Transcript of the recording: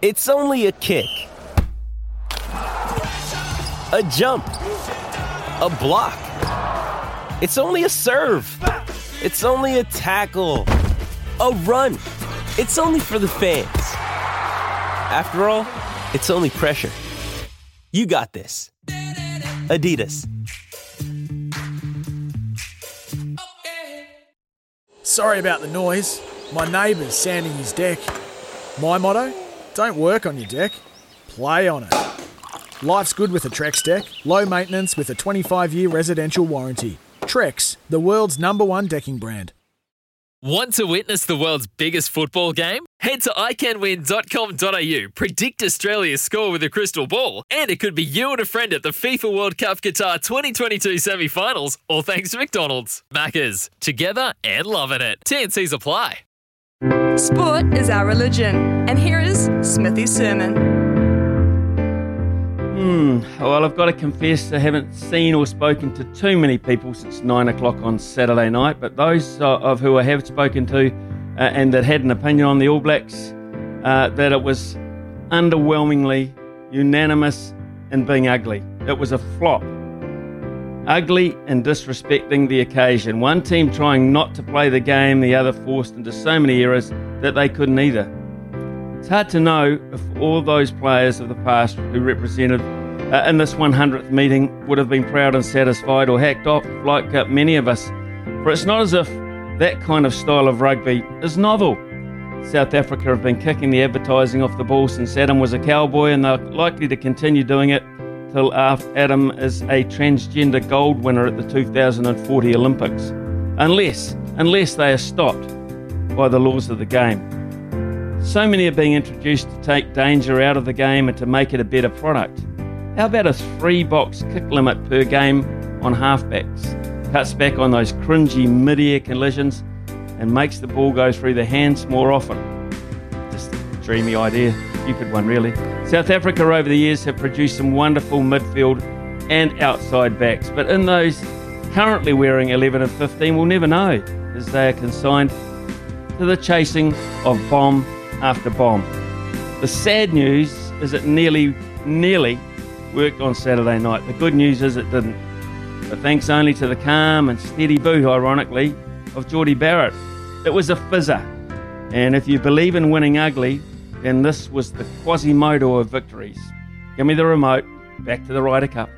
It's only a kick, a jump, a block. It's only a serve. It's only a tackle, a run. It's only for the fans. After all, it's only pressure. You got this. Adidas. Sorry about the noise. My neighbour's sanding his deck. My motto don't work on your deck, play on it. Life's good with a Trex deck, low maintenance with a 25 year residential warranty. Trex, the world's number one decking brand. Want to witness the world's biggest football game? Head to iCanWin.com.au, predict Australia's score with a crystal ball, and it could be you and a friend at the FIFA World Cup Qatar 2022 semi finals, all thanks to McDonald's. Maccas, together and loving it. TNC's apply. Sport is our religion, and here is Smithy's sermon. Hmm, well, I've got to confess I haven't seen or spoken to too many people since nine o'clock on Saturday night, but those uh, of who I have spoken to uh, and that had an opinion on the All Blacks, uh, that it was underwhelmingly unanimous in being ugly. It was a flop. Ugly and disrespecting the occasion. One team trying not to play the game, the other forced into so many errors that they couldn't either. It's hard to know if all those players of the past who represented uh, in this 100th meeting would have been proud and satisfied or hacked off like uh, many of us. For it's not as if that kind of style of rugby is novel. South Africa have been kicking the advertising off the ball since Adam was a cowboy, and they're likely to continue doing it till Adam is a transgender gold winner at the 2040 Olympics. Unless, unless they are stopped by the laws of the game. So many are being introduced to take danger out of the game and to make it a better product. How about a three box kick limit per game on halfbacks? Cuts back on those cringy mid air collisions and makes the ball go through the hands more often. Just a dreamy idea, stupid one really. South Africa over the years have produced some wonderful midfield and outside backs, but in those currently wearing 11 and 15, we'll never know as they are consigned to the chasing of bomb after bomb. The sad news is it nearly, nearly worked on Saturday night. The good news is it didn't. But thanks only to the calm and steady boot, ironically, of Jordie Barrett. It was a fizzer. And if you believe in winning ugly, then this was the Quasimodo of victories. Give me the remote. Back to the Ryder Cup.